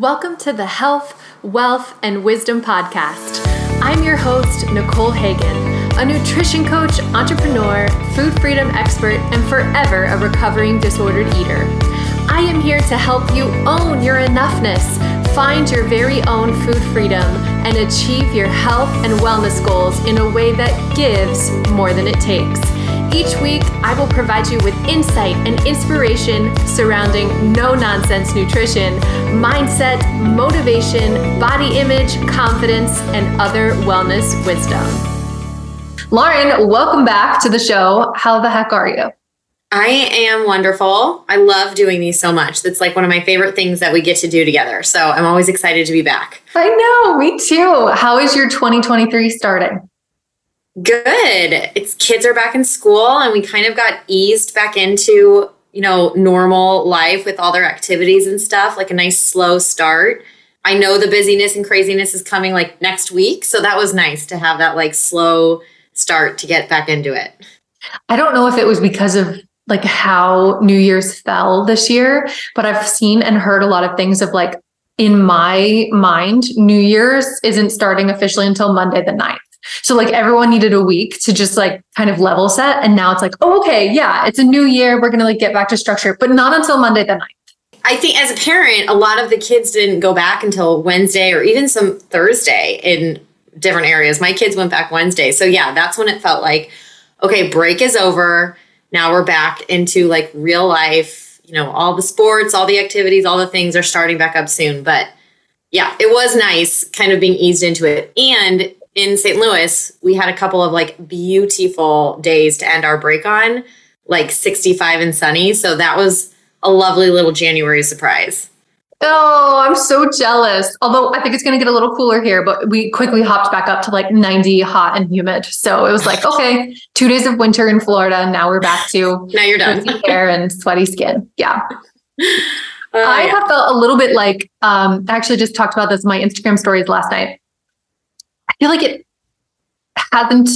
Welcome to the Health, Wealth, and Wisdom Podcast. I'm your host, Nicole Hagan, a nutrition coach, entrepreneur, food freedom expert, and forever a recovering disordered eater. I am here to help you own your enoughness, find your very own food freedom, and achieve your health and wellness goals in a way that gives more than it takes. Each week, I will provide you with insight and inspiration surrounding no nonsense nutrition, mindset, motivation, body image, confidence, and other wellness wisdom. Lauren, welcome back to the show. How the heck are you? I am wonderful. I love doing these so much. That's like one of my favorite things that we get to do together. So I'm always excited to be back. I know, me too. How is your 2023 starting? Good. It's kids are back in school and we kind of got eased back into, you know, normal life with all their activities and stuff, like a nice slow start. I know the busyness and craziness is coming like next week, so that was nice to have that like slow start to get back into it. I don't know if it was because of like how New Year's fell this year, but I've seen and heard a lot of things of like in my mind, New Year's isn't starting officially until Monday the 9th. So like everyone needed a week to just like kind of level set. And now it's like, oh, okay, yeah, it's a new year. We're gonna like get back to structure, but not until Monday the 9th. I think as a parent, a lot of the kids didn't go back until Wednesday or even some Thursday in different areas. My kids went back Wednesday. So yeah, that's when it felt like, okay, break is over. Now we're back into like real life, you know, all the sports, all the activities, all the things are starting back up soon. But yeah, it was nice kind of being eased into it. And in St. Louis, we had a couple of like beautiful days to end our break on, like 65 and sunny. So that was a lovely little January surprise. Oh, I'm so jealous. Although I think it's going to get a little cooler here, but we quickly hopped back up to like 90 hot and humid. So it was like, okay, two days of winter in Florida. And now we're back to now you're done. hair and sweaty skin. Yeah. Uh, I yeah. have felt a little bit like, um, I actually just talked about this in my Instagram stories last night. I feel like it hasn't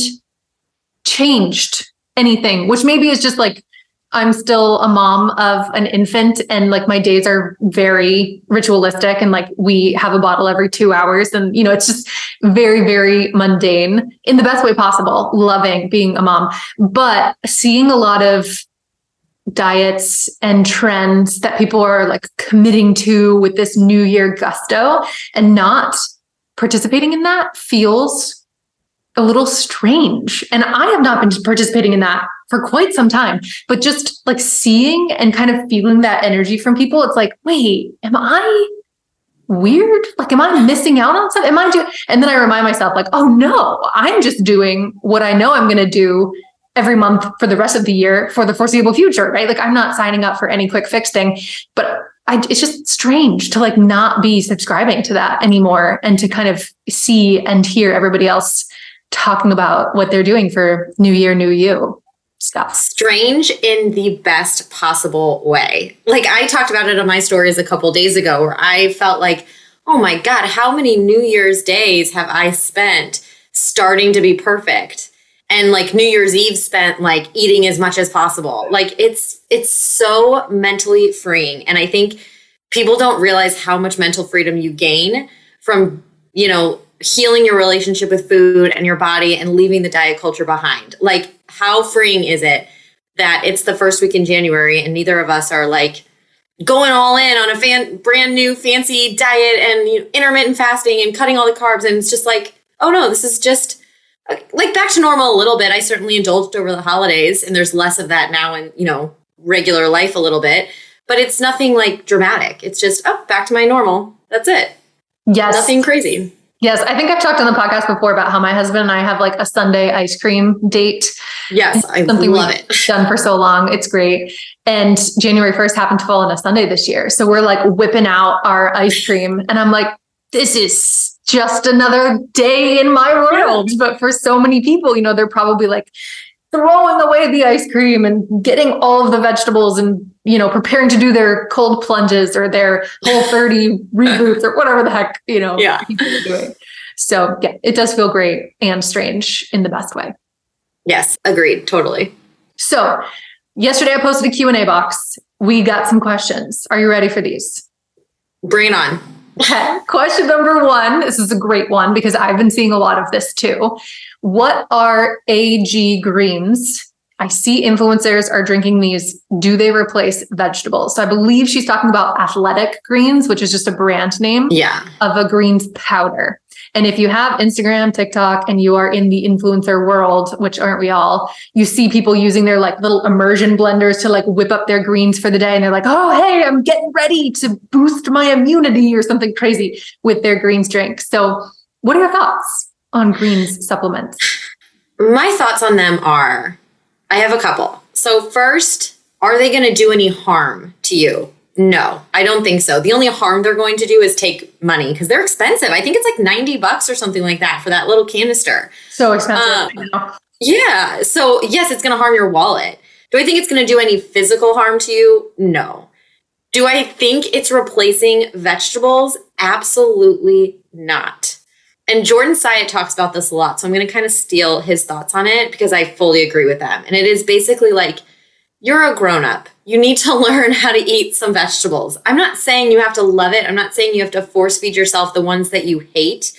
changed anything, which maybe is just like I'm still a mom of an infant and like my days are very ritualistic and like we have a bottle every 2 hours and you know it's just very very mundane in the best way possible loving being a mom. But seeing a lot of diets and trends that people are like committing to with this new year gusto and not participating in that feels a little strange. And I have not been participating in that for quite some time, but just like seeing and kind of feeling that energy from people, it's like, wait, am I weird? Like, am I missing out on something? Am I doing? And then I remind myself, like, oh no, I'm just doing what I know I'm going to do every month for the rest of the year for the foreseeable future, right? Like, I'm not signing up for any quick fix thing, but I, it's just strange to like not be subscribing to that anymore and to kind of see and hear everybody else talking about what they're doing for new year new you stuff. Strange in the best possible way. Like i talked about it on my stories a couple days ago where i felt like oh my god how many new year's days have i spent starting to be perfect and like New Year's Eve spent like eating as much as possible. Like it's it's so mentally freeing and I think people don't realize how much mental freedom you gain from, you know, healing your relationship with food and your body and leaving the diet culture behind. Like how freeing is it that it's the first week in January and neither of us are like going all in on a fan, brand new fancy diet and you know, intermittent fasting and cutting all the carbs and it's just like, oh no, this is just like back to normal a little bit. I certainly indulged over the holidays, and there's less of that now in you know regular life a little bit. But it's nothing like dramatic. It's just oh, back to my normal. That's it. Yes, nothing crazy. Yes, I think I've talked on the podcast before about how my husband and I have like a Sunday ice cream date. Yes, I something love it. Done for so long, it's great. And January first happened to fall on a Sunday this year, so we're like whipping out our ice cream, and I'm like, this is just another day in my world. But for so many people, you know, they're probably like throwing away the ice cream and getting all of the vegetables and, you know, preparing to do their cold plunges or their whole 30 reboots or whatever the heck, you know, yeah. people are doing. So yeah, it does feel great and strange in the best way. Yes, agreed. Totally. So yesterday I posted a Q&A box. We got some questions. Are you ready for these? It on. Okay. Question number one. This is a great one because I've been seeing a lot of this too. What are AG greens? I see influencers are drinking these. Do they replace vegetables? So I believe she's talking about athletic greens, which is just a brand name yeah. of a greens powder. And if you have Instagram, TikTok, and you are in the influencer world, which aren't we all, you see people using their like little immersion blenders to like whip up their greens for the day. And they're like, oh, hey, I'm getting ready to boost my immunity or something crazy with their greens drink. So, what are your thoughts on greens supplements? My thoughts on them are I have a couple. So, first, are they going to do any harm to you? No, I don't think so. The only harm they're going to do is take money because they're expensive. I think it's like 90 bucks or something like that for that little canister. So expensive. Um, yeah. So, yes, it's going to harm your wallet. Do I think it's going to do any physical harm to you? No. Do I think it's replacing vegetables? Absolutely not. And Jordan Syatt talks about this a lot. So I'm going to kind of steal his thoughts on it because I fully agree with them. And it is basically like you're a grown up. You need to learn how to eat some vegetables. I'm not saying you have to love it. I'm not saying you have to force feed yourself the ones that you hate.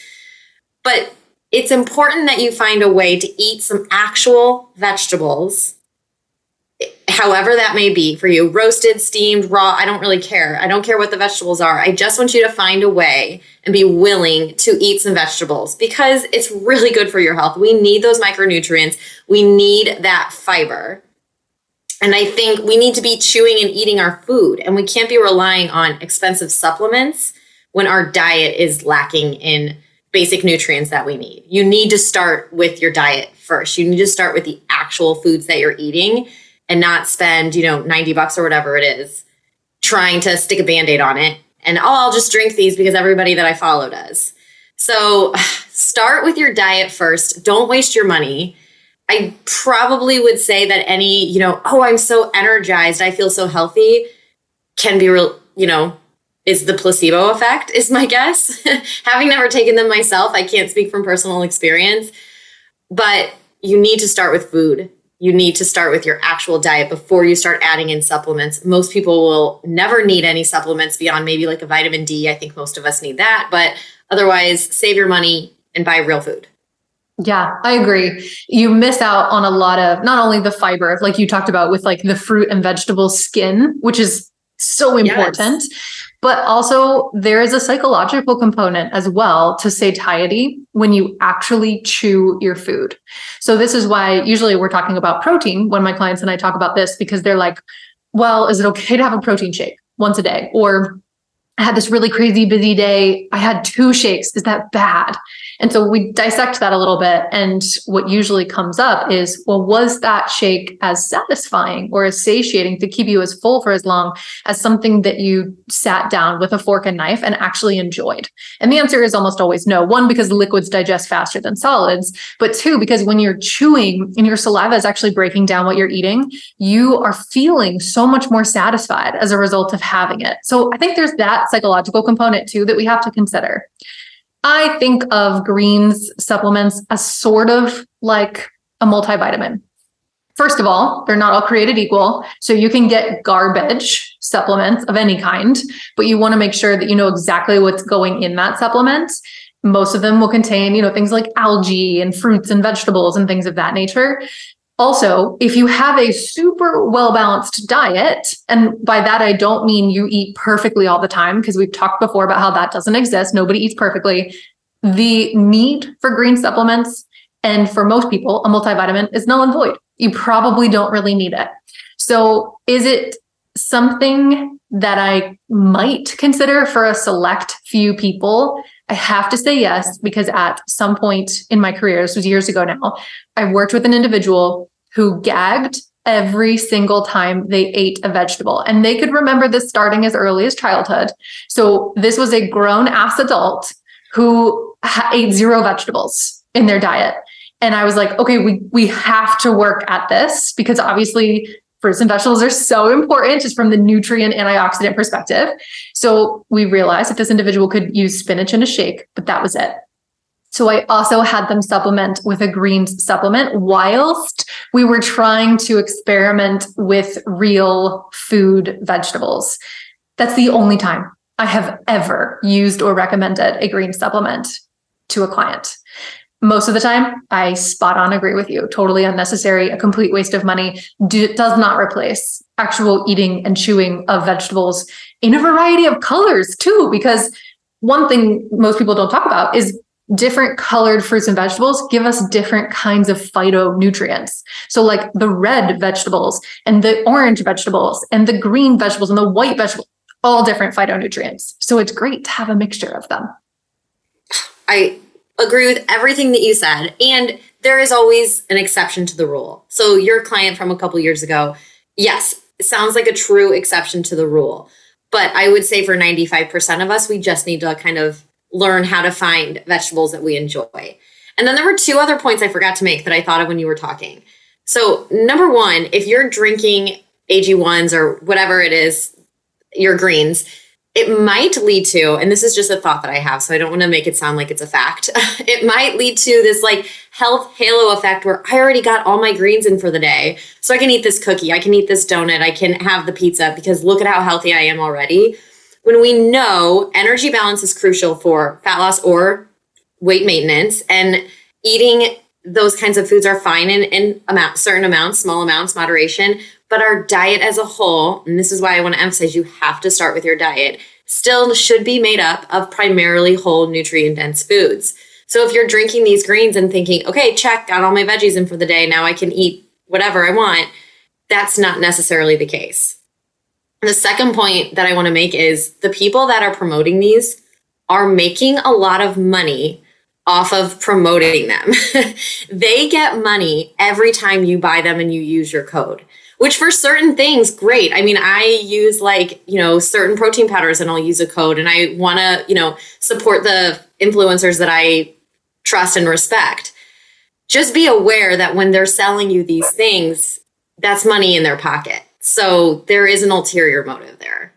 But it's important that you find a way to eat some actual vegetables however that may be for you roasted, steamed, raw, I don't really care. I don't care what the vegetables are. I just want you to find a way and be willing to eat some vegetables because it's really good for your health. We need those micronutrients, we need that fiber. And I think we need to be chewing and eating our food, and we can't be relying on expensive supplements when our diet is lacking in basic nutrients that we need. You need to start with your diet first. You need to start with the actual foods that you're eating and not spend, you know, 90 bucks or whatever it is trying to stick a band-aid on it. And oh, I'll just drink these because everybody that I follow does. So start with your diet first. Don't waste your money. I probably would say that any, you know, oh, I'm so energized, I feel so healthy can be real, you know, is the placebo effect, is my guess. Having never taken them myself, I can't speak from personal experience, but you need to start with food you need to start with your actual diet before you start adding in supplements. Most people will never need any supplements beyond maybe like a vitamin D. I think most of us need that, but otherwise, save your money and buy real food. Yeah, I agree. You miss out on a lot of not only the fiber, like you talked about with like the fruit and vegetable skin, which is so important, yes. But also, there is a psychological component as well to satiety when you actually chew your food. So, this is why usually we're talking about protein when my clients and I talk about this because they're like, well, is it okay to have a protein shake once a day? Or I had this really crazy busy day. I had two shakes. Is that bad? And so we dissect that a little bit. And what usually comes up is, well, was that shake as satisfying or as satiating to keep you as full for as long as something that you sat down with a fork and knife and actually enjoyed? And the answer is almost always no. One, because liquids digest faster than solids, but two, because when you're chewing and your saliva is actually breaking down what you're eating, you are feeling so much more satisfied as a result of having it. So I think there's that psychological component too that we have to consider. I think of greens supplements as sort of like a multivitamin. First of all, they're not all created equal. So you can get garbage supplements of any kind, but you want to make sure that you know exactly what's going in that supplement. Most of them will contain, you know, things like algae and fruits and vegetables and things of that nature. Also, if you have a super well balanced diet, and by that I don't mean you eat perfectly all the time, because we've talked before about how that doesn't exist. Nobody eats perfectly. The need for green supplements, and for most people, a multivitamin is null and void. You probably don't really need it. So, is it something that I might consider for a select few people? I have to say yes, because at some point in my career, this was years ago now, I worked with an individual who gagged every single time they ate a vegetable. And they could remember this starting as early as childhood. So this was a grown ass adult who ate zero vegetables in their diet. And I was like, okay, we we have to work at this because obviously fruits and vegetables are so important just from the nutrient antioxidant perspective. So we realized that this individual could use spinach in a shake, but that was it. So I also had them supplement with a greens supplement whilst we were trying to experiment with real food vegetables. That's the only time I have ever used or recommended a green supplement to a client. Most of the time, I spot on agree with you. Totally unnecessary, a complete waste of money, do, does not replace actual eating and chewing of vegetables in a variety of colors, too. Because one thing most people don't talk about is different colored fruits and vegetables give us different kinds of phytonutrients. So, like the red vegetables and the orange vegetables and the green vegetables and the white vegetables, all different phytonutrients. So, it's great to have a mixture of them. I agree with everything that you said. And there is always an exception to the rule. So, your client from a couple years ago, yes, sounds like a true exception to the rule. But I would say for 95% of us, we just need to kind of learn how to find vegetables that we enjoy. And then there were two other points I forgot to make that I thought of when you were talking. So, number one, if you're drinking AG1s or whatever it is, your greens, it might lead to, and this is just a thought that I have, so I don't want to make it sound like it's a fact. it might lead to this like health halo effect where I already got all my greens in for the day. So I can eat this cookie, I can eat this donut, I can have the pizza because look at how healthy I am already when we know energy balance is crucial for fat loss or weight maintenance and eating those kinds of foods are fine in, in amount certain amounts small amounts moderation but our diet as a whole and this is why i want to emphasize you have to start with your diet still should be made up of primarily whole nutrient dense foods so if you're drinking these greens and thinking okay check got all my veggies in for the day now i can eat whatever i want that's not necessarily the case the second point that I want to make is the people that are promoting these are making a lot of money off of promoting them. they get money every time you buy them and you use your code. Which for certain things, great. I mean, I use like, you know, certain protein powders and I'll use a code and I want to, you know, support the influencers that I trust and respect. Just be aware that when they're selling you these things, that's money in their pocket. So there is an ulterior motive there.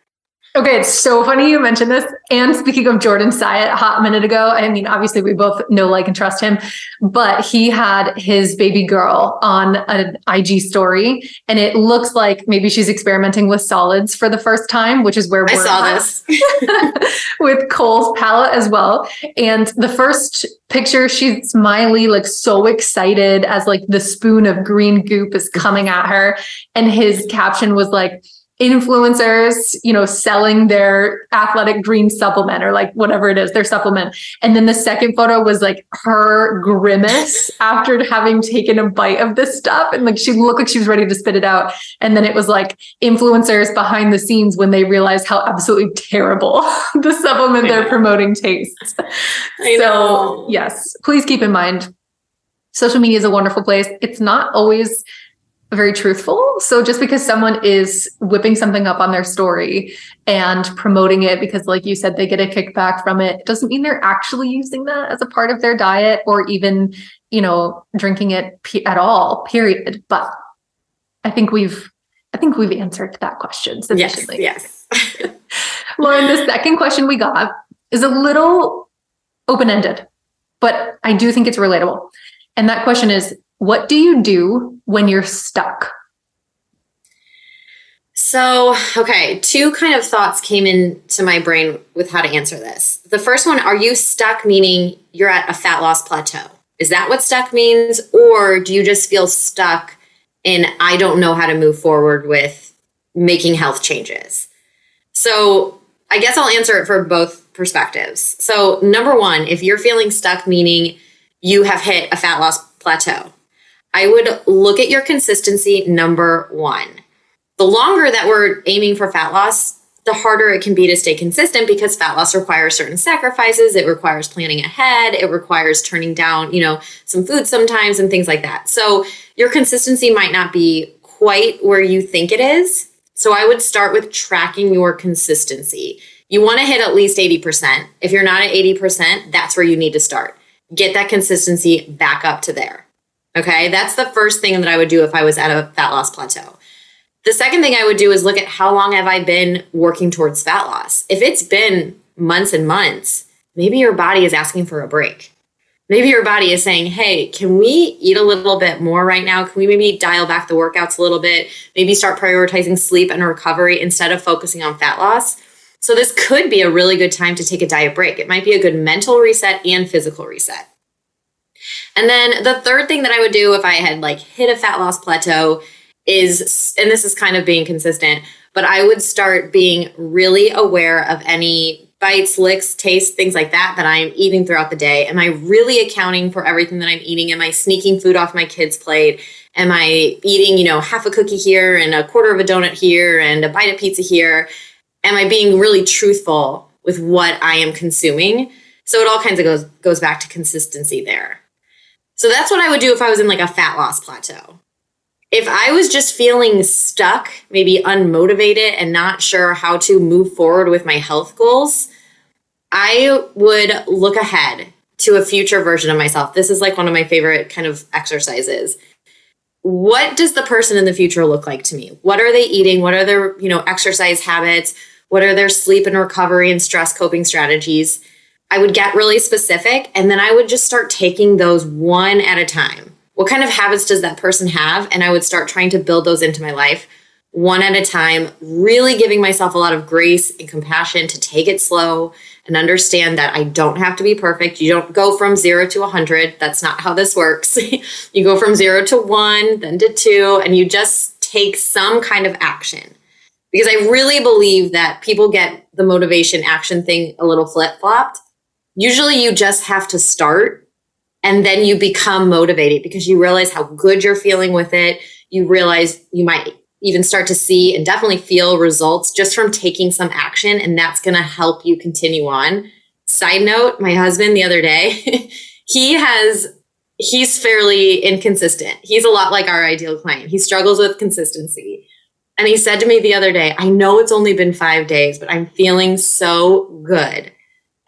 Okay, it's so funny you mentioned this. And speaking of Jordan Syatt, a hot minute ago, I mean, obviously we both know, like, and trust him, but he had his baby girl on an IG story, and it looks like maybe she's experimenting with solids for the first time, which is where I saw this with Cole's palette as well. And the first picture, she's smiley, like so excited as like the spoon of green goop is coming at her, and his caption was like influencers, you know, selling their athletic green supplement or like whatever it is, their supplement. And then the second photo was like her grimace after having taken a bite of this stuff. And like she looked like she was ready to spit it out. And then it was like influencers behind the scenes when they realized how absolutely terrible the supplement they're promoting tastes. I so, yes, please keep in mind social media is a wonderful place. It's not always very truthful. So just because someone is whipping something up on their story and promoting it because like you said they get a kickback from it, doesn't mean they're actually using that as a part of their diet or even, you know, drinking it at all, period. But I think we've I think we've answered that question sufficiently. Yes. yes. Lauren, the second question we got is a little open-ended, but I do think it's relatable. And that question is what do you do when you're stuck? So, okay, two kind of thoughts came into my brain with how to answer this. The first one, are you stuck meaning you're at a fat loss plateau? Is that what stuck means? Or do you just feel stuck and I don't know how to move forward with making health changes? So, I guess I'll answer it for both perspectives. So, number one, if you're feeling stuck, meaning you have hit a fat loss plateau, I would look at your consistency number one. The longer that we're aiming for fat loss, the harder it can be to stay consistent because fat loss requires certain sacrifices. It requires planning ahead. It requires turning down, you know, some food sometimes and things like that. So your consistency might not be quite where you think it is. So I would start with tracking your consistency. You want to hit at least 80%. If you're not at 80%, that's where you need to start. Get that consistency back up to there. Okay, that's the first thing that I would do if I was at a fat loss plateau. The second thing I would do is look at how long have I been working towards fat loss. If it's been months and months, maybe your body is asking for a break. Maybe your body is saying, hey, can we eat a little bit more right now? Can we maybe dial back the workouts a little bit? Maybe start prioritizing sleep and recovery instead of focusing on fat loss? So this could be a really good time to take a diet break. It might be a good mental reset and physical reset. And then the third thing that I would do if I had like hit a fat loss plateau is, and this is kind of being consistent, but I would start being really aware of any bites, licks, tastes, things like that that I'm eating throughout the day. Am I really accounting for everything that I'm eating? Am I sneaking food off my kids' plate? Am I eating, you know, half a cookie here and a quarter of a donut here and a bite of pizza here? Am I being really truthful with what I am consuming? So it all kinds of goes goes back to consistency there. So that's what I would do if I was in like a fat loss plateau if I was just feeling stuck, maybe unmotivated, and not sure how to move forward with my health goals, I would look ahead to a future version of myself. This is like one of my favorite kind of exercises. What does the person in the future look like to me? What are they eating? What are their, you know, exercise habits? What are their sleep and recovery and stress coping strategies? I would get really specific and then I would just start taking those one at a time what kind of habits does that person have? And I would start trying to build those into my life one at a time, really giving myself a lot of grace and compassion to take it slow and understand that I don't have to be perfect. You don't go from zero to 100. That's not how this works. you go from zero to one, then to two, and you just take some kind of action. Because I really believe that people get the motivation action thing a little flip flopped. Usually you just have to start and then you become motivated because you realize how good you're feeling with it. You realize you might even start to see and definitely feel results just from taking some action. And that's going to help you continue on. Side note, my husband the other day, he has, he's fairly inconsistent. He's a lot like our ideal client. He struggles with consistency. And he said to me the other day, I know it's only been five days, but I'm feeling so good.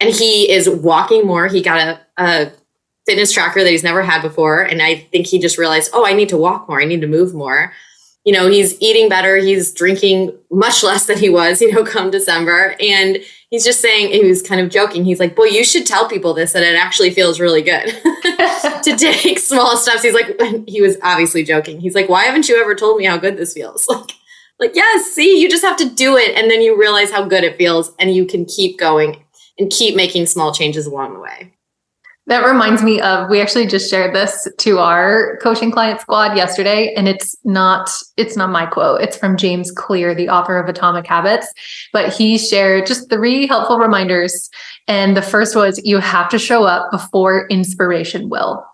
And he is walking more. He got a, a fitness tracker that he's never had before. And I think he just realized, oh, I need to walk more. I need to move more. You know, he's eating better. He's drinking much less than he was, you know, come December. And he's just saying, he was kind of joking. He's like, boy, you should tell people this, that it actually feels really good to take small steps. He's like, he was obviously joking. He's like, why haven't you ever told me how good this feels? Like, like, yes, see, you just have to do it. And then you realize how good it feels and you can keep going and keep making small changes along the way. That reminds me of we actually just shared this to our coaching client squad yesterday and it's not it's not my quote. It's from James Clear the author of Atomic Habits. But he shared just three helpful reminders and the first was you have to show up before inspiration will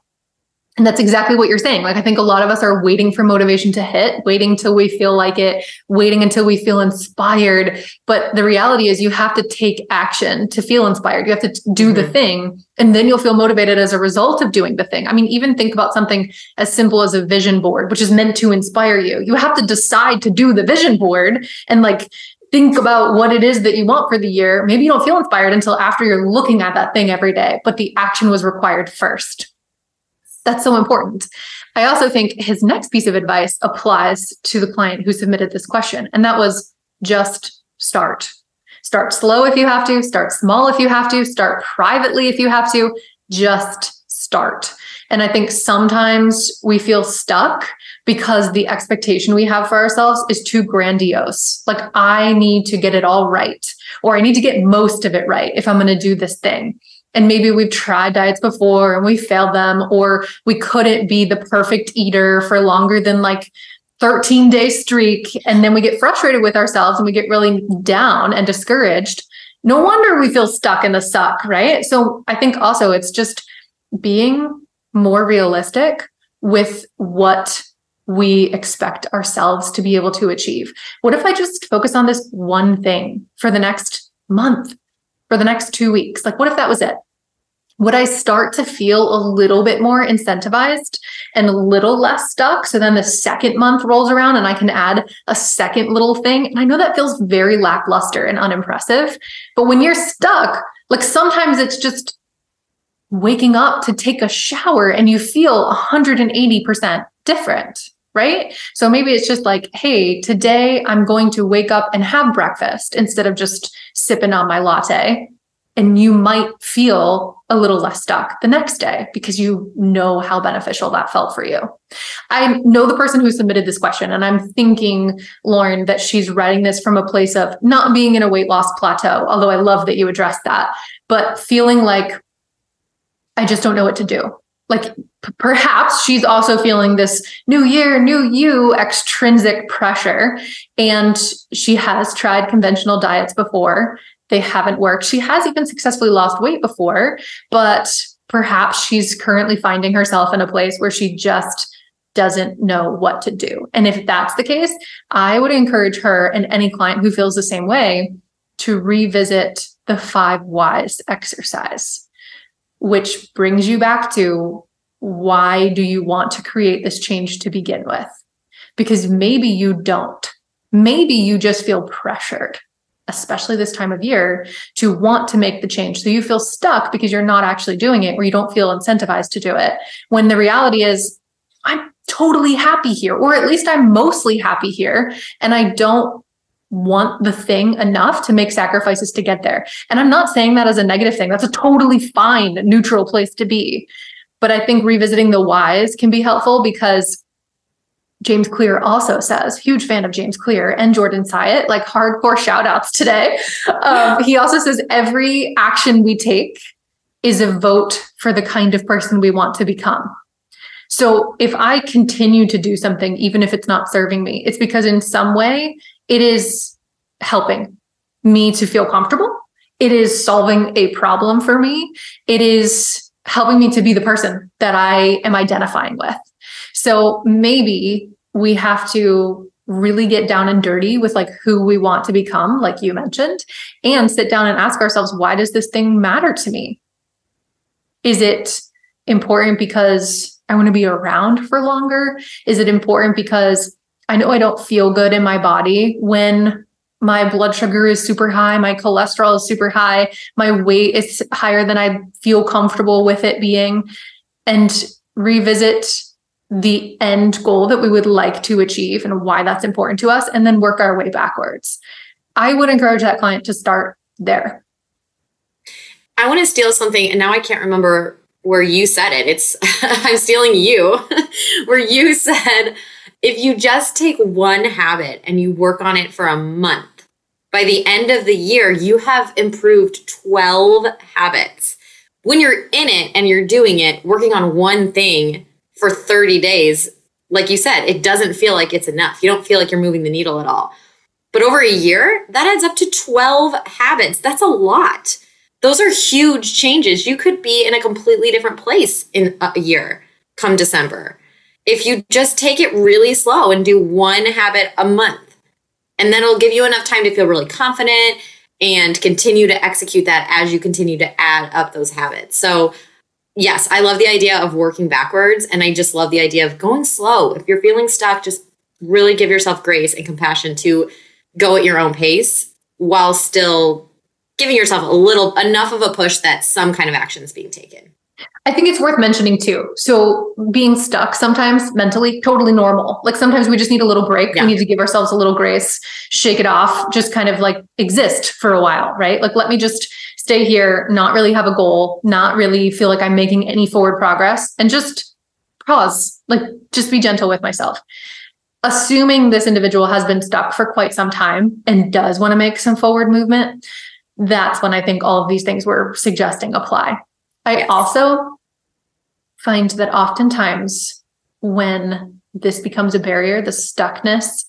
and that's exactly what you're saying. Like, I think a lot of us are waiting for motivation to hit, waiting till we feel like it, waiting until we feel inspired. But the reality is, you have to take action to feel inspired. You have to do mm-hmm. the thing, and then you'll feel motivated as a result of doing the thing. I mean, even think about something as simple as a vision board, which is meant to inspire you. You have to decide to do the vision board and like think about what it is that you want for the year. Maybe you don't feel inspired until after you're looking at that thing every day, but the action was required first. That's so important. I also think his next piece of advice applies to the client who submitted this question, and that was just start. Start slow if you have to, start small if you have to, start privately if you have to, just start. And I think sometimes we feel stuck because the expectation we have for ourselves is too grandiose. Like, I need to get it all right, or I need to get most of it right if I'm going to do this thing and maybe we've tried diets before and we failed them or we couldn't be the perfect eater for longer than like 13 day streak. And then we get frustrated with ourselves and we get really down and discouraged. No wonder we feel stuck in the suck right? So i think also it's just being more realistic with what we expect ourselves to be able to achieve. What if i just focus on this one thing for the next month for the next two weeks? Like, what if that was it? Would I start to feel a little bit more incentivized and a little less stuck? So then the second month rolls around and I can add a second little thing. And I know that feels very lackluster and unimpressive. But when you're stuck, like sometimes it's just waking up to take a shower and you feel 180% different right? So maybe it's just like, hey, today I'm going to wake up and have breakfast instead of just sipping on my latte. And you might feel a little less stuck the next day because you know how beneficial that felt for you. I know the person who submitted this question, and I'm thinking, Lauren, that she's writing this from a place of not being in a weight loss plateau, although I love that you addressed that, but feeling like I just don't know what to do. Like p- perhaps she's also feeling this new year, new you extrinsic pressure. And she has tried conventional diets before they haven't worked. She has even successfully lost weight before, but perhaps she's currently finding herself in a place where she just doesn't know what to do. And if that's the case, I would encourage her and any client who feels the same way to revisit the five whys exercise, which brings you back to why do you want to create this change to begin with? Because maybe you don't. Maybe you just feel pressured especially this time of year, to want to make the change. So you feel stuck because you're not actually doing it or you don't feel incentivized to do it. When the reality is, I'm totally happy here, or at least I'm mostly happy here. And I don't want the thing enough to make sacrifices to get there. And I'm not saying that as a negative thing. That's a totally fine, neutral place to be. But I think revisiting the whys can be helpful because James Clear also says, huge fan of James Clear and Jordan Syatt, like hardcore shout outs today. Um, he also says, every action we take is a vote for the kind of person we want to become. So if I continue to do something, even if it's not serving me, it's because in some way it is helping me to feel comfortable. It is solving a problem for me. It is helping me to be the person that I am identifying with. So maybe we have to really get down and dirty with like who we want to become, like you mentioned, and sit down and ask ourselves, why does this thing matter to me? Is it important because I want to be around for longer? Is it important because I know I don't feel good in my body when my blood sugar is super high, my cholesterol is super high, my weight is higher than I feel comfortable with it being, and revisit the end goal that we would like to achieve and why that's important to us, and then work our way backwards. I would encourage that client to start there. I want to steal something, and now I can't remember where you said it. It's I'm stealing you, where you said if you just take one habit and you work on it for a month, by the end of the year, you have improved 12 habits. When you're in it and you're doing it, working on one thing, for 30 days, like you said, it doesn't feel like it's enough. You don't feel like you're moving the needle at all. But over a year, that adds up to 12 habits. That's a lot. Those are huge changes. You could be in a completely different place in a year come December. If you just take it really slow and do one habit a month, and then it'll give you enough time to feel really confident and continue to execute that as you continue to add up those habits. So yes, I love the idea of working backwards. And I just love the idea of going slow. If you're feeling stuck, just really give yourself grace and compassion to go at your own pace while still giving yourself a little enough of a push that some kind of action is being taken. I think it's worth mentioning too. So being stuck sometimes mentally, totally normal. Like sometimes we just need a little break. Yeah. We need to give ourselves a little grace, shake it off, just kind of like exist for a while, right? Like let me just stay here, not really have a goal, not really feel like I'm making any forward progress, and just pause, like just be gentle with myself. Assuming this individual has been stuck for quite some time and does want to make some forward movement, that's when I think all of these things we're suggesting apply. I yes. also find that oftentimes when this becomes a barrier, the stuckness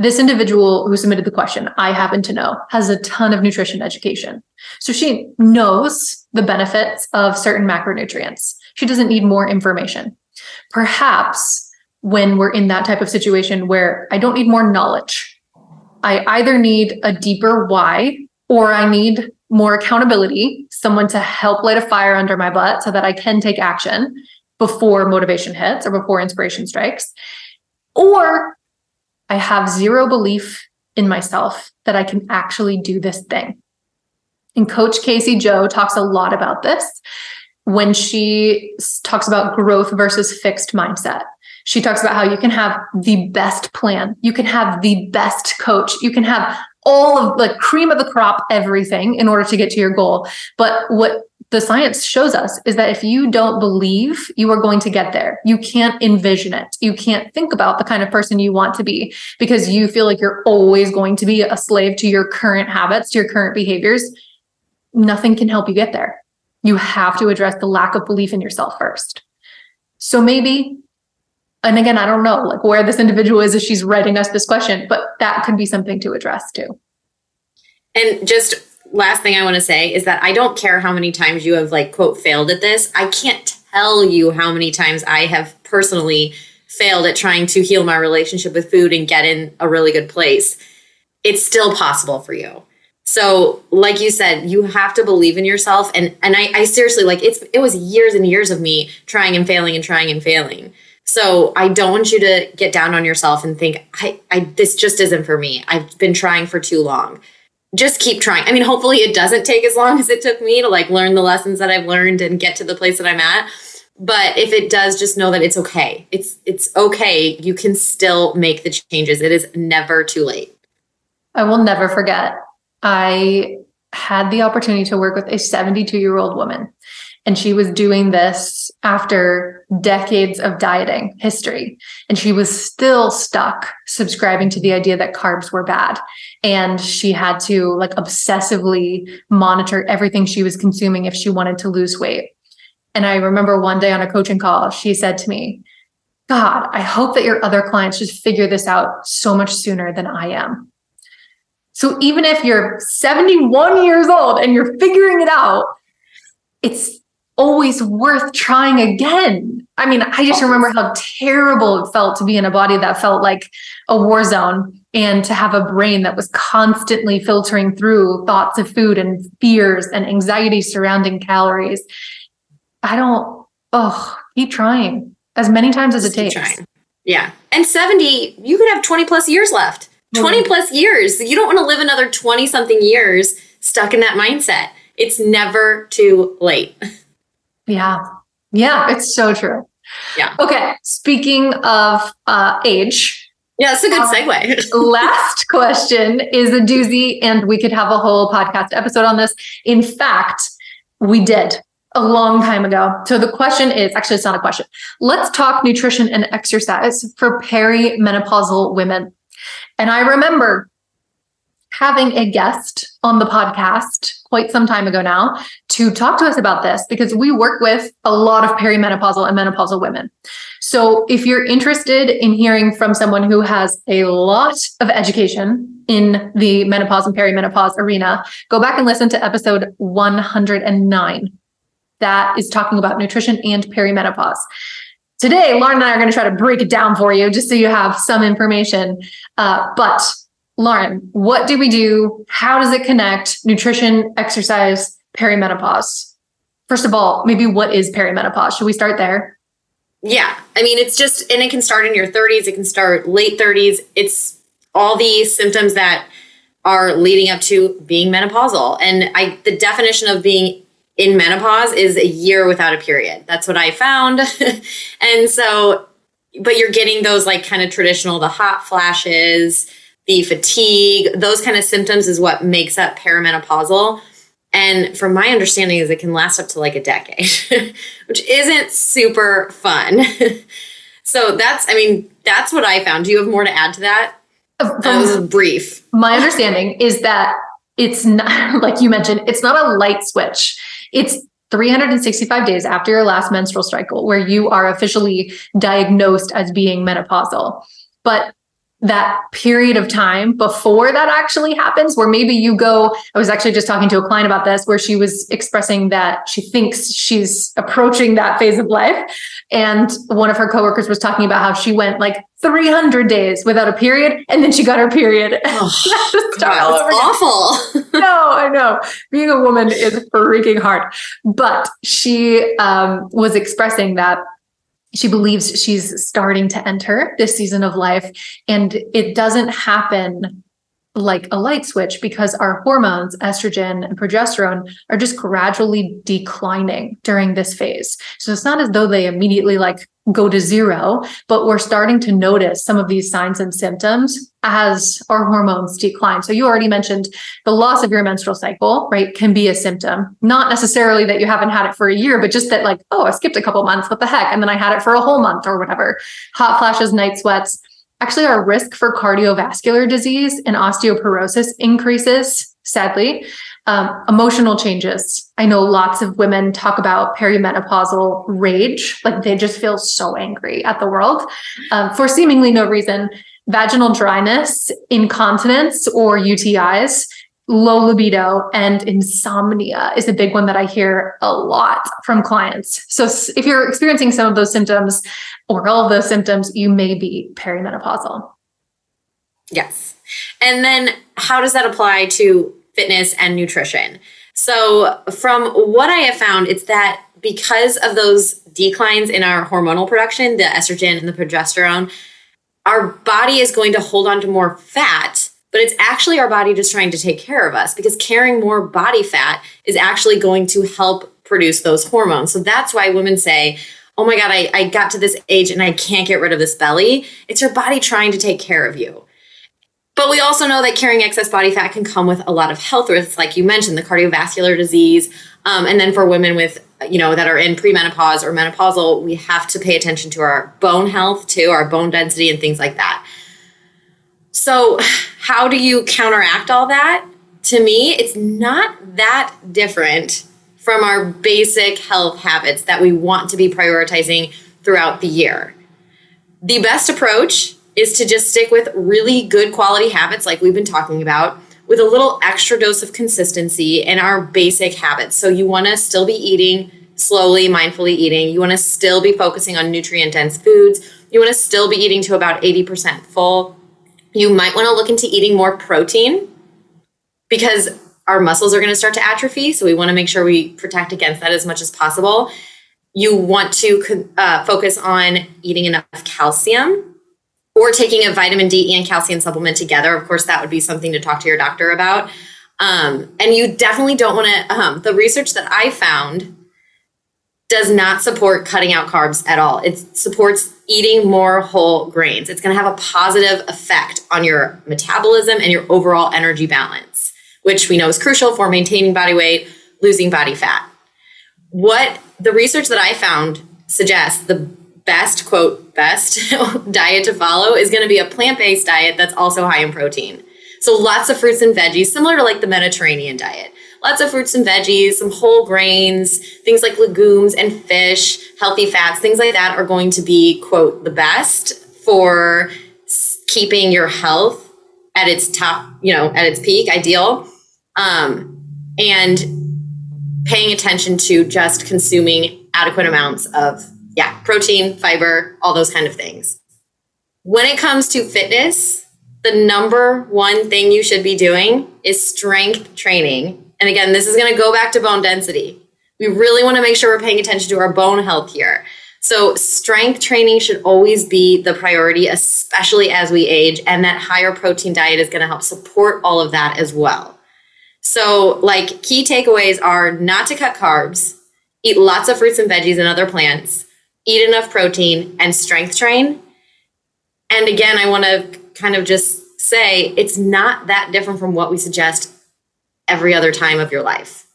this individual who submitted the question, I happen to know, has a ton of nutrition education. So she knows the benefits of certain macronutrients. She doesn't need more information. Perhaps when we're in that type of situation where I don't need more knowledge, I either need a deeper why or I need more accountability, someone to help light a fire under my butt so that I can take action before motivation hits or before inspiration strikes. Or I have zero belief in myself that I can actually do this thing. And Coach Casey Joe talks a lot about this when she talks about growth versus fixed mindset. She talks about how you can have the best plan, you can have the best coach, you can have all of the cream of the crop everything in order to get to your goal. But what the science shows us is that if you don't believe you are going to get there, you can't envision it. You can't think about the kind of person you want to be because you feel like you're always going to be a slave to your current habits, to your current behaviors. Nothing can help you get there. You have to address the lack of belief in yourself first. So maybe, and again, I don't know like where this individual is as she's writing us this question, but that could be something to address too. And just last thing I want to say is that I don't care how many times you have like quote failed at this. I can't tell you how many times I have personally failed at trying to heal my relationship with food and get in a really good place. It's still possible for you. So, like you said, you have to believe in yourself. And and I, I seriously like it's it was years and years of me trying and failing and trying and failing. So I don't want you to get down on yourself and think, I, I this just isn't for me. I've been trying for too long just keep trying. I mean, hopefully it doesn't take as long as it took me to like learn the lessons that I've learned and get to the place that I'm at. But if it does, just know that it's okay. It's it's okay. You can still make the changes. It is never too late. I will never forget. I had the opportunity to work with a 72 year old woman and she was doing this after decades of dieting history. And she was still stuck subscribing to the idea that carbs were bad. And she had to like obsessively monitor everything she was consuming if she wanted to lose weight. And I remember one day on a coaching call, she said to me, God, I hope that your other clients just figure this out so much sooner than I am. So even if you're 71 years old and you're figuring it out, it's always worth trying again. I mean, I just remember how terrible it felt to be in a body that felt like a war zone and to have a brain that was constantly filtering through thoughts of food and fears and anxiety surrounding calories. I don't, oh, keep trying as many times as it takes. Trying. Yeah. And 70, you could have 20 plus years left. 20 mm-hmm. plus years. You don't want to live another 20 something years stuck in that mindset. It's never too late. Yeah. Yeah, it's so true. Yeah. Okay. Speaking of uh, age. Yeah, it's a good segue. last question is a doozy, and we could have a whole podcast episode on this. In fact, we did a long time ago. So the question is actually, it's not a question. Let's talk nutrition and exercise for perimenopausal women. And I remember having a guest on the podcast quite some time ago now to talk to us about this because we work with a lot of perimenopausal and menopausal women. So if you're interested in hearing from someone who has a lot of education in the menopause and perimenopause arena, go back and listen to episode 109. That is talking about nutrition and perimenopause. Today, Lauren and I are going to try to break it down for you just so you have some information. Uh, but Lauren, what do we do? How does it connect nutrition, exercise, perimenopause? First of all, maybe what is perimenopause? Should we start there? Yeah. I mean, it's just, and it can start in your 30s, it can start late 30s. It's all the symptoms that are leading up to being menopausal. And I, the definition of being in menopause is a year without a period. That's what I found. and so, but you're getting those like kind of traditional, the hot flashes, the fatigue, those kind of symptoms is what makes up perimenopausal. And from my understanding is it can last up to like a decade, which isn't super fun. so that's, I mean, that's what I found. Do you have more to add to that? From that was brief. My understanding is that it's not, like you mentioned, it's not a light switch. It's 365 days after your last menstrual cycle where you are officially diagnosed as being menopausal. But that period of time before that actually happens where maybe you go i was actually just talking to a client about this where she was expressing that she thinks she's approaching that phase of life. And one of her coworkers was talking about how she went like 300 days without a period and then she got her period. Oh, God, awful. No i know. Being a woman is freaking hard. But she um, was expressing that she believes she's starting to enter this season of life and it doesn't happen like a light switch because our hormones estrogen and progesterone are just gradually declining during this phase so it's not as though they immediately like go to zero but we're starting to notice some of these signs and symptoms as our hormones decline. So you already mentioned the loss of your menstrual cycle, right, can be a symptom. Not necessarily that you haven't had it for a year, but just that like, oh, I skipped a couple months, what the heck? And then I had it for a whole month or whatever. Hot flashes, night sweats. Actually, our risk for cardiovascular disease and osteoporosis increases, sadly. Um, emotional changes. I know lots of women talk about perimenopausal rage, like they just feel so angry at the world um, for seemingly no reason vaginal dryness, incontinence, or UTIs, low libido, and insomnia is a big one that I hear a lot from clients. So if you're experiencing some of those symptoms or all of those symptoms, you may be perimenopausal. Yes. And then how does that apply to fitness and nutrition? So, from what I have found, it's that because of those declines in our hormonal production, the estrogen and the progesterone, our body is going to hold on to more fat, but it's actually our body just trying to take care of us because carrying more body fat is actually going to help produce those hormones. So that's why women say, Oh my God, I, I got to this age and I can't get rid of this belly. It's your body trying to take care of you. But we also know that carrying excess body fat can come with a lot of health risks, like you mentioned, the cardiovascular disease. Um, and then for women with you know that are in premenopause or menopausal we have to pay attention to our bone health too our bone density and things like that so how do you counteract all that to me it's not that different from our basic health habits that we want to be prioritizing throughout the year the best approach is to just stick with really good quality habits like we've been talking about with a little extra dose of consistency in our basic habits. So you want to still be eating slowly, mindfully eating. You want to still be focusing on nutrient dense foods. You want to still be eating to about 80% full. You might want to look into eating more protein because our muscles are going to start to atrophy. So we want to make sure we protect against that as much as possible. You want to uh, focus on eating enough calcium or taking a vitamin D and calcium supplement together. Of course, that would be something to talk to your doctor about. Um, and you definitely don't want to, um, the research that I found does not support cutting out carbs at all. It supports eating more whole grains. It's going to have a positive effect on your metabolism and your overall energy balance, which we know is crucial for maintaining body weight, losing body fat. What the research that I found suggests the best, quote, best diet to follow is going to be a plant based diet that's also high in protein. So lots of fruits and veggies, similar to like the Mediterranean diet. Lots of fruits and veggies, some whole grains, things like legumes and fish, healthy fats, things like that are going to be, quote, the best for keeping your health at its top, you know, at its peak, ideal. Um, and paying attention to just consuming adequate amounts of yeah, protein, fiber, all those kind of things. When it comes to fitness, the number one thing you should be doing is strength training. And again, this is going to go back to bone density. We really want to make sure we're paying attention to our bone health here. So, strength training should always be the priority, especially as we age. And that higher protein diet is going to help support all of that as well. So, like, key takeaways are not to cut carbs, eat lots of fruits and veggies and other plants, eat enough protein, and strength train. And again, I want to kind of just say it's not that different from what we suggest every other time of your life.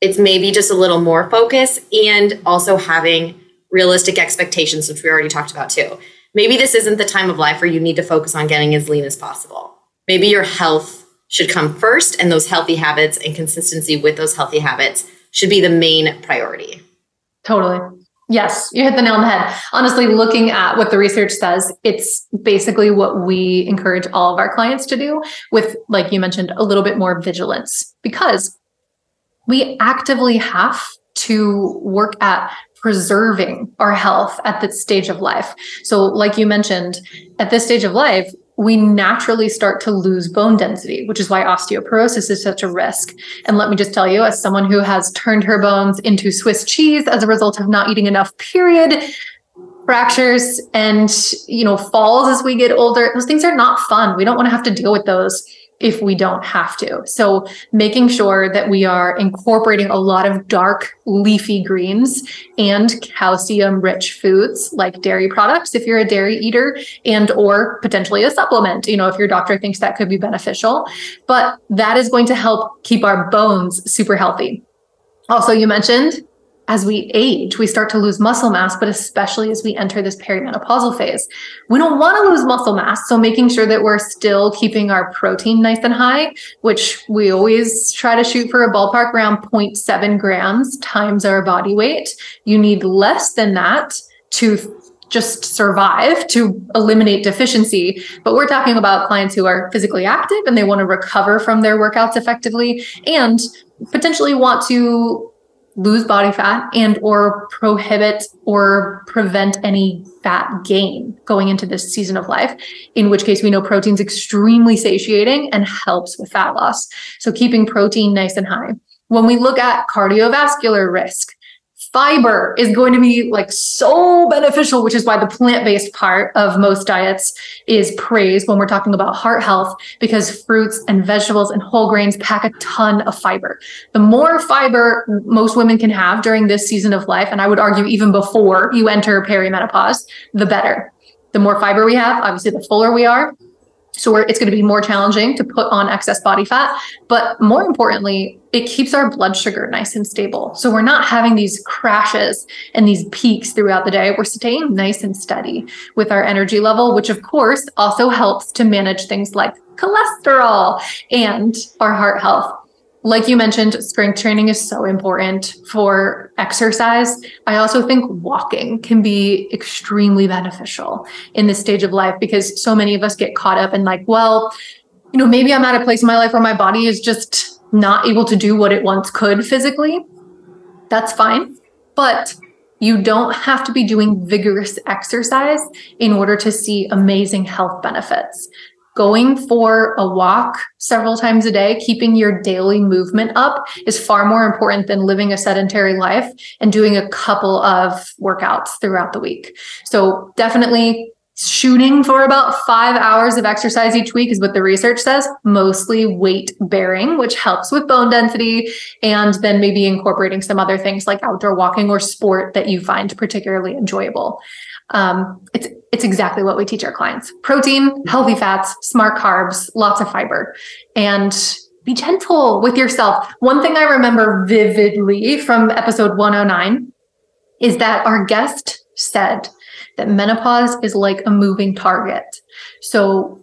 It's maybe just a little more focus and also having realistic expectations, which we already talked about too. Maybe this isn't the time of life where you need to focus on getting as lean as possible. Maybe your health should come first, and those healthy habits and consistency with those healthy habits should be the main priority. Totally. Yes, you hit the nail on the head. Honestly, looking at what the research says, it's basically what we encourage all of our clients to do with, like you mentioned, a little bit more vigilance because we actively have to work at preserving our health at this stage of life. So, like you mentioned, at this stage of life, we naturally start to lose bone density, which is why osteoporosis is such a risk. And let me just tell you, as someone who has turned her bones into Swiss cheese as a result of not eating enough, period, fractures and you know falls as we get older those things are not fun we don't want to have to deal with those if we don't have to. So making sure that we are incorporating a lot of dark leafy greens and calcium rich foods like dairy products if you're a dairy eater and or potentially a supplement, you know, if your doctor thinks that could be beneficial, but that is going to help keep our bones super healthy. Also, you mentioned as we age, we start to lose muscle mass, but especially as we enter this perimenopausal phase, we don't want to lose muscle mass. So making sure that we're still keeping our protein nice and high, which we always try to shoot for a ballpark around 0.7 grams times our body weight. You need less than that to just survive to eliminate deficiency. But we're talking about clients who are physically active and they want to recover from their workouts effectively and potentially want to lose body fat and or prohibit or prevent any fat gain going into this season of life in which case we know protein's extremely satiating and helps with fat loss. So keeping protein nice and high. When we look at cardiovascular risk fiber is going to be like so beneficial, which is why the plant based part of most diets is praised when we're talking about heart health, because fruits and vegetables and whole grains pack a ton of fiber. The more fiber most women can have during this season of life, and I would argue even before you enter perimenopause, the better. The more fiber we have, obviously, the fuller we are, so it's going to be more challenging to put on excess body fat. But more importantly, it keeps our blood sugar nice and stable. So we're not having these crashes and these peaks throughout the day. We're staying nice and steady with our energy level, which of course also helps to manage things like cholesterol and our heart health like you mentioned, strength training is so important for exercise. I also think walking can be extremely beneficial in this stage of life because so many of us get caught up in like, well, you know, maybe I'm at a place in my life where my body is just not able to do what it once could physically. That's fine. But you don't have to be doing vigorous exercise in order to see amazing health benefits going for a walk several times a day, keeping your daily movement up is far more important than living a sedentary life and doing a couple of workouts throughout the week. So definitely shooting for about five hours of exercise each week is what the research says, mostly weight bearing, which helps with bone density. And then maybe incorporating some other things like outdoor walking or sport that you find particularly enjoyable. Um, it's it's exactly what we teach our clients: protein, healthy fats, smart carbs, lots of fiber, and be gentle with yourself. One thing I remember vividly from episode 109 is that our guest said that menopause is like a moving target. So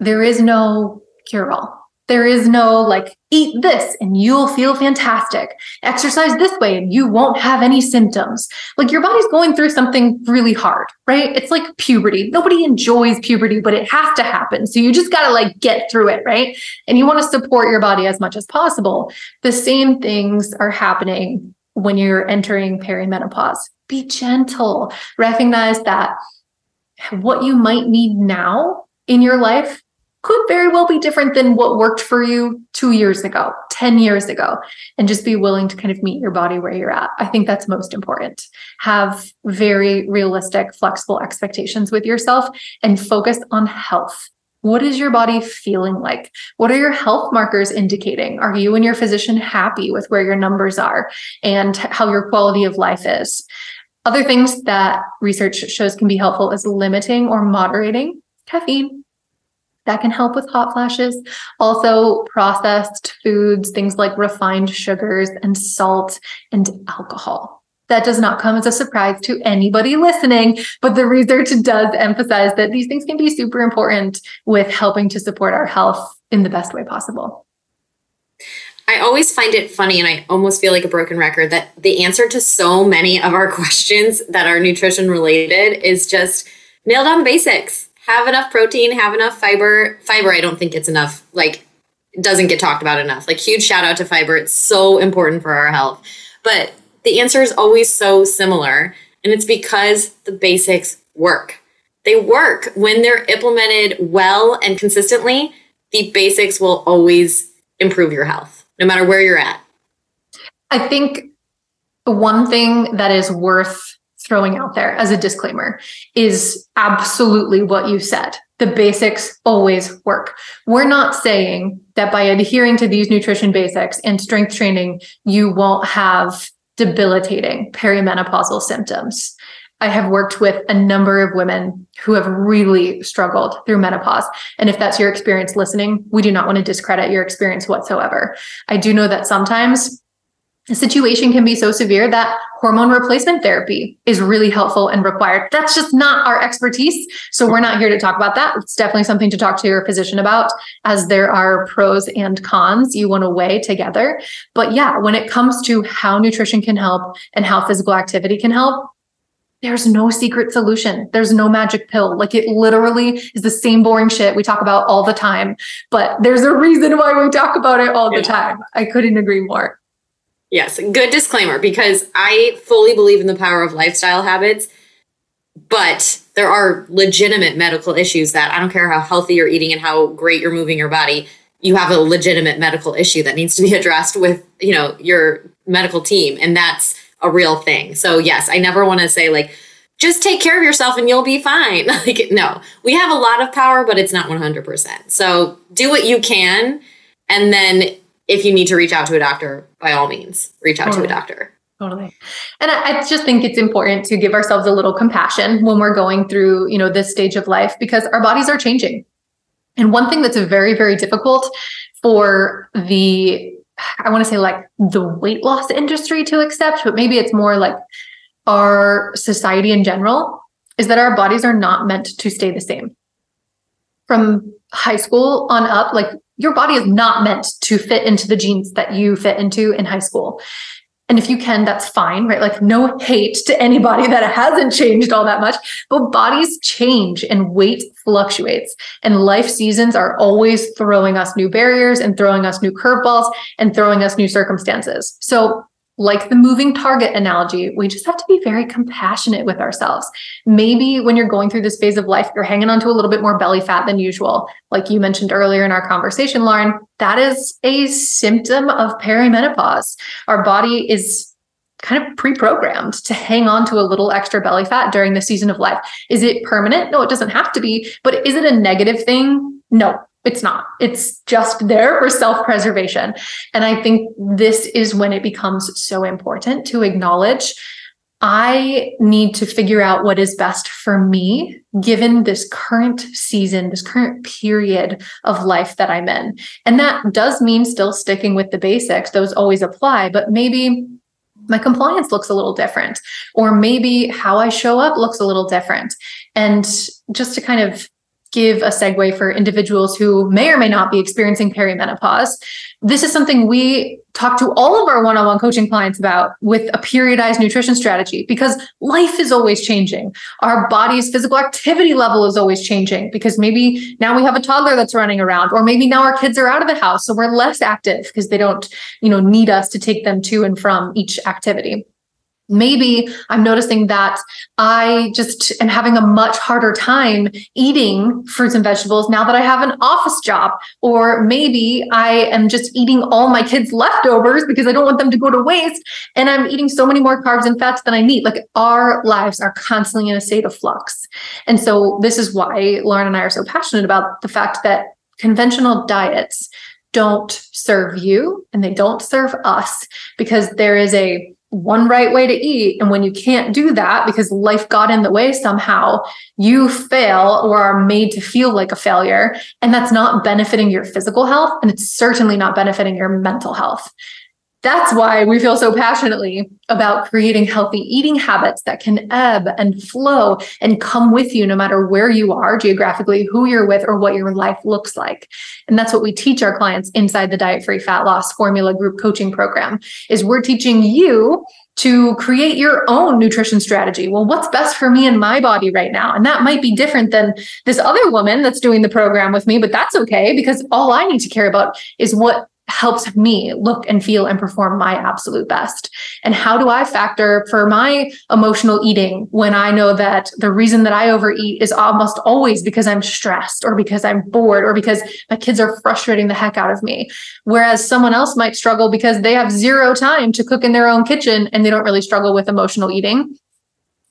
there is no cure all. There is no like, eat this and you'll feel fantastic. Exercise this way and you won't have any symptoms. Like your body's going through something really hard, right? It's like puberty. Nobody enjoys puberty, but it has to happen. So you just got to like get through it, right? And you want to support your body as much as possible. The same things are happening when you're entering perimenopause. Be gentle. Recognize that what you might need now in your life could very well be different than what worked for you two years ago, 10 years ago, and just be willing to kind of meet your body where you're at. I think that's most important. Have very realistic, flexible expectations with yourself and focus on health. What is your body feeling like? What are your health markers indicating? Are you and your physician happy with where your numbers are and how your quality of life is? Other things that research shows can be helpful is limiting or moderating caffeine that can help with hot flashes. Also, processed foods, things like refined sugars and salt and alcohol. That does not come as a surprise to anybody listening, but the research does emphasize that these things can be super important with helping to support our health in the best way possible. I always find it funny and I almost feel like a broken record that the answer to so many of our questions that are nutrition related is just nail down the basics have enough protein, have enough fiber. Fiber, I don't think it's enough. Like, doesn't get talked about enough. Like, huge shout out to fiber. It's so important for our health. But the answer is always so similar. And it's because the basics work. They work when they're implemented well and consistently. The basics will always improve your health, no matter where you're at. I think one thing that is worth throwing out there as a disclaimer is absolutely what you said. the basics always work. We're not saying that by adhering to these nutrition basics and strength training, you won't have debilitating perimenopausal symptoms. I have worked with a number of women who have really struggled through menopause. And if that's your experience listening, we do not want to discredit your experience whatsoever. I do know that sometimes the situation can be so severe that hormone replacement therapy is really helpful and required. That's just not our expertise. So we're not here to talk about that. It's definitely something to talk to your physician about, as there are pros and cons you want to weigh together. But yeah, when it comes to how nutrition can help and how physical activity can help, there's no secret solution. There's no magic pill. Like it literally is the same boring shit we talk about all the time, but there's a reason why we talk about it all the time. I couldn't agree more. Yes, good disclaimer because I fully believe in the power of lifestyle habits, but there are legitimate medical issues that I don't care how healthy you're eating and how great you're moving your body, you have a legitimate medical issue that needs to be addressed with, you know, your medical team and that's a real thing. So yes, I never want to say like just take care of yourself and you'll be fine. like no, we have a lot of power but it's not 100%. So do what you can and then if you need to reach out to a doctor, by all means, reach out totally. to a doctor. Totally. And I, I just think it's important to give ourselves a little compassion when we're going through, you know, this stage of life because our bodies are changing. And one thing that's very, very difficult for the, I want to say like the weight loss industry to accept, but maybe it's more like our society in general, is that our bodies are not meant to stay the same. From high school on up, like your body is not meant to fit into the jeans that you fit into in high school. And if you can, that's fine, right? Like, no hate to anybody that hasn't changed all that much, but bodies change and weight fluctuates. And life seasons are always throwing us new barriers and throwing us new curveballs and throwing us new circumstances. So, like the moving target analogy, we just have to be very compassionate with ourselves. Maybe when you're going through this phase of life, you're hanging on to a little bit more belly fat than usual. Like you mentioned earlier in our conversation, Lauren, that is a symptom of perimenopause. Our body is kind of pre-programmed to hang on to a little extra belly fat during the season of life. Is it permanent? No, it doesn't have to be, but is it a negative thing? No, it's not. It's just there for self preservation. And I think this is when it becomes so important to acknowledge I need to figure out what is best for me given this current season, this current period of life that I'm in. And that does mean still sticking with the basics, those always apply, but maybe my compliance looks a little different, or maybe how I show up looks a little different. And just to kind of give a segue for individuals who may or may not be experiencing perimenopause. This is something we talk to all of our one on one coaching clients about with a periodized nutrition strategy because life is always changing. Our body's physical activity level is always changing because maybe now we have a toddler that's running around, or maybe now our kids are out of the house. So we're less active because they don't, you know, need us to take them to and from each activity maybe I'm noticing that I just am having a much harder time eating fruits and vegetables now that I have an office job. Or maybe I am just eating all my kids' leftovers because I don't want them to go to waste. And I'm eating so many more carbs and fats than I need. Like our lives are constantly in a state of flux. And so this is why Lauren and I are so passionate about the fact that conventional diets don't serve you and they don't serve us because there is a one right way to eat. And when you can't do that because life got in the way somehow, you fail or are made to feel like a failure. And that's not benefiting your physical health. And it's certainly not benefiting your mental health. That's why we feel so passionately about creating healthy eating habits that can ebb and flow and come with you no matter where you are geographically, who you're with, or what your life looks like. And that's what we teach our clients inside the Diet Free Fat Loss Formula Group Coaching Program is we're teaching you to create your own nutrition strategy. Well, what's best for me and my body right now? And that might be different than this other woman that's doing the program with me, but that's okay because all I need to care about is what helps me look and feel and perform my absolute best? And how do I factor for my emotional eating when I know that the reason that I overeat is almost always because I'm stressed or because I'm bored or because my kids are frustrating the heck out of me? Whereas someone else might struggle because they have zero time to cook in their own kitchen and they don't really struggle with emotional eating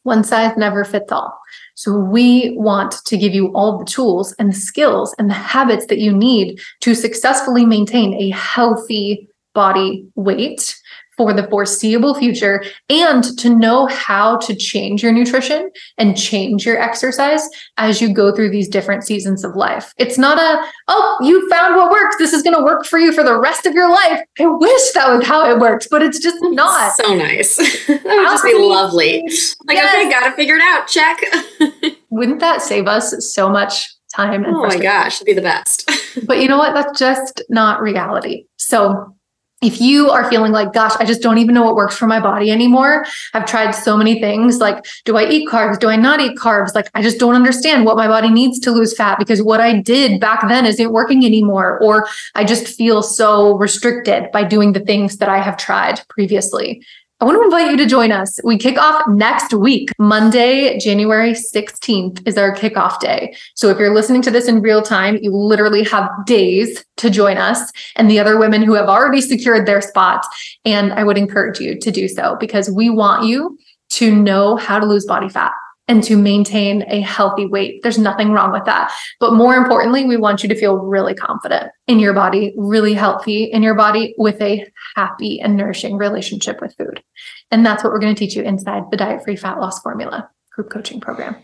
One size never fits all. So we want to give you all the tools and the skills and the habits that you need to successfully maintain a healthy body weight for the foreseeable future and to know how to change your nutrition and change your exercise as you go through these different seasons of life. It's not a, oh, you found what works. This is going to work for you for the rest of your life. I wish that was how it works, but it's just not. So nice. that would just be lovely. Like, yes. okay, got to figure it out. Check. Wouldn't that save us so much time? And oh my gosh, it'd be the best. but you know what? That's just not reality. So if you are feeling like, gosh, I just don't even know what works for my body anymore. I've tried so many things. Like, do I eat carbs? Do I not eat carbs? Like, I just don't understand what my body needs to lose fat because what I did back then isn't working anymore. Or I just feel so restricted by doing the things that I have tried previously. I want to invite you to join us. We kick off next week. Monday, January 16th is our kickoff day. So if you're listening to this in real time, you literally have days to join us and the other women who have already secured their spots. And I would encourage you to do so because we want you to know how to lose body fat and to maintain a healthy weight. There's nothing wrong with that. But more importantly, we want you to feel really confident in your body, really healthy in your body with a happy and nourishing relationship with food. And that's what we're going to teach you inside the Diet Free Fat Loss Formula group coaching program.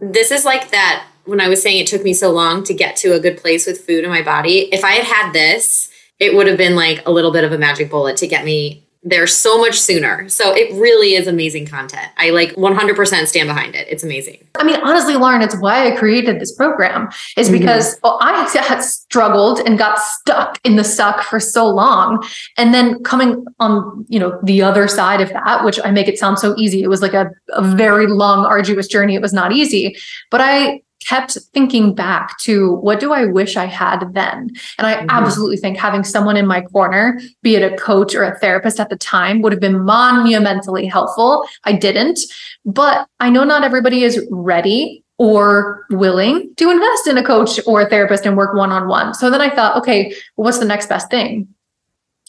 This is like that when I was saying it took me so long to get to a good place with food in my body. If I had had this, it would have been like a little bit of a magic bullet to get me there so much sooner. So it really is amazing content. I like 100% stand behind it. It's amazing. I mean, honestly, Lauren, it's why I created this program is mm-hmm. because mm-hmm. well, I had struggled and got stuck in the suck for so long. And then coming on, you know, the other side of that, which I make it sound so easy. It was like a, a very long, arduous journey. It was not easy, but I kept thinking back to what do I wish I had then? And I mm-hmm. absolutely think having someone in my corner, be it a coach or a therapist at the time, would have been monumentally helpful. I didn't, but I know not everybody is ready or willing to invest in a coach or a therapist and work one on one. So then I thought, okay, what's the next best thing?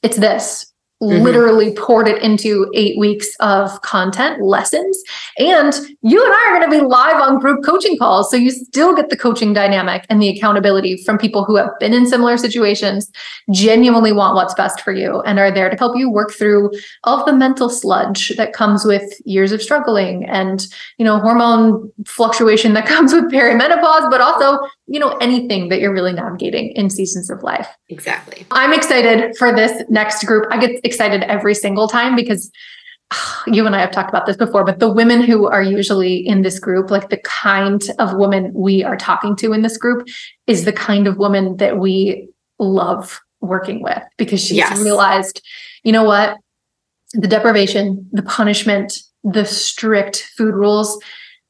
It's this mm-hmm. literally poured it into eight weeks of content lessons. And you and I are going to be live on group coaching calls. So you still get the coaching dynamic and the accountability from people who have been in similar situations, genuinely want what's best for you, and are there to help you work through all of the mental sludge that comes with years of struggling and, you know, hormone fluctuation that comes with perimenopause, but also you know, anything that you're really navigating in seasons of life. Exactly. I'm excited for this next group. I get excited every single time because you and I have talked about this before, but the women who are usually in this group, like the kind of woman we are talking to in this group, is the kind of woman that we love working with because she's yes. realized, you know what? The deprivation, the punishment, the strict food rules,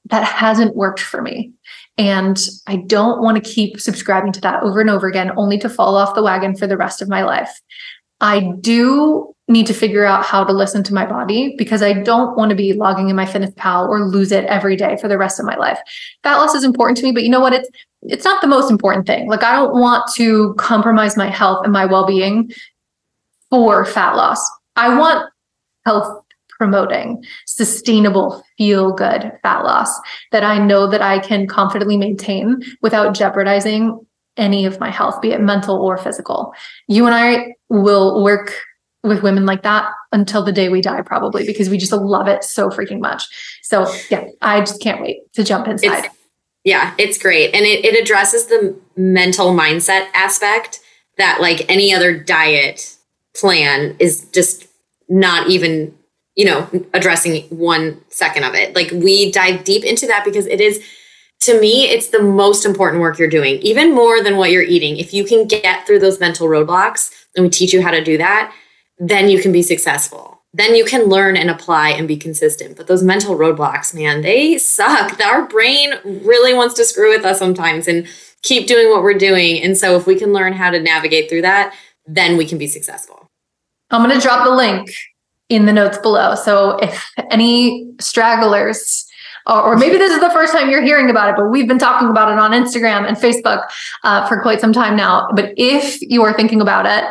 that hasn't worked for me. And I don't want to keep subscribing to that over and over again, only to fall off the wagon for the rest of my life. I do need to figure out how to listen to my body because I don't want to be logging in MyFitnessPal or lose it every day for the rest of my life. Fat loss is important to me, but you know what? It's it's not the most important thing. Like I don't want to compromise my health and my well-being for fat loss. I want health promoting sustainable feel good fat loss that I know that I can confidently maintain without jeopardizing any of my health, be it mental or physical. You and I will work with women like that until the day we die, probably, because we just love it so freaking much. So, yeah, I just can't wait to jump inside. It's, yeah, it's great. And it, it addresses the mental mindset aspect that, like any other diet plan, is just not even you know, addressing one second of it. Like we dive deep into that because it is to me it's the most important work you're doing, even more than what you're eating. If you can get through those mental roadblocks and we teach you how to do that, then you can be successful. Then you can learn and apply and be consistent. But those mental roadblocks, man, they suck. Our brain really wants to screw with us sometimes and keep doing what we're doing. And so if we can learn how to navigate through that, then we can be successful. I'm going to drop the link in the notes below. So if any stragglers, or maybe this is the first time you're hearing about it, but we've been talking about it on Instagram and Facebook uh, for quite some time now. But if you are thinking about it,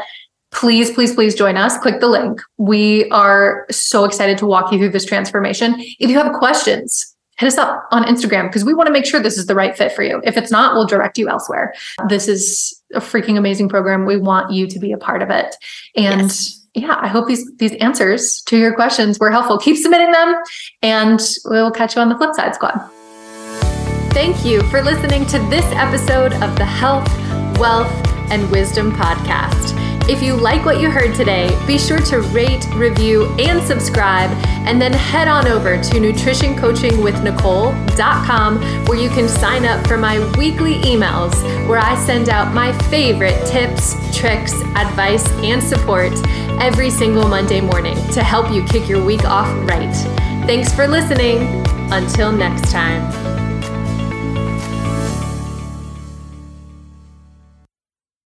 please, please, please join us. Click the link. We are so excited to walk you through this transformation. If you have questions, hit us up on Instagram because we want to make sure this is the right fit for you. If it's not, we'll direct you elsewhere. This is a freaking amazing program. We want you to be a part of it. And yes. Yeah, I hope these these answers to your questions were helpful. Keep submitting them and we'll catch you on the flip side squad. Thank you for listening to this episode of the Health, Wealth, and Wisdom podcast. If you like what you heard today, be sure to rate, review, and subscribe, and then head on over to nutritioncoachingwithnicole.com where you can sign up for my weekly emails where I send out my favorite tips, tricks, advice, and support every single Monday morning to help you kick your week off right. Thanks for listening. Until next time.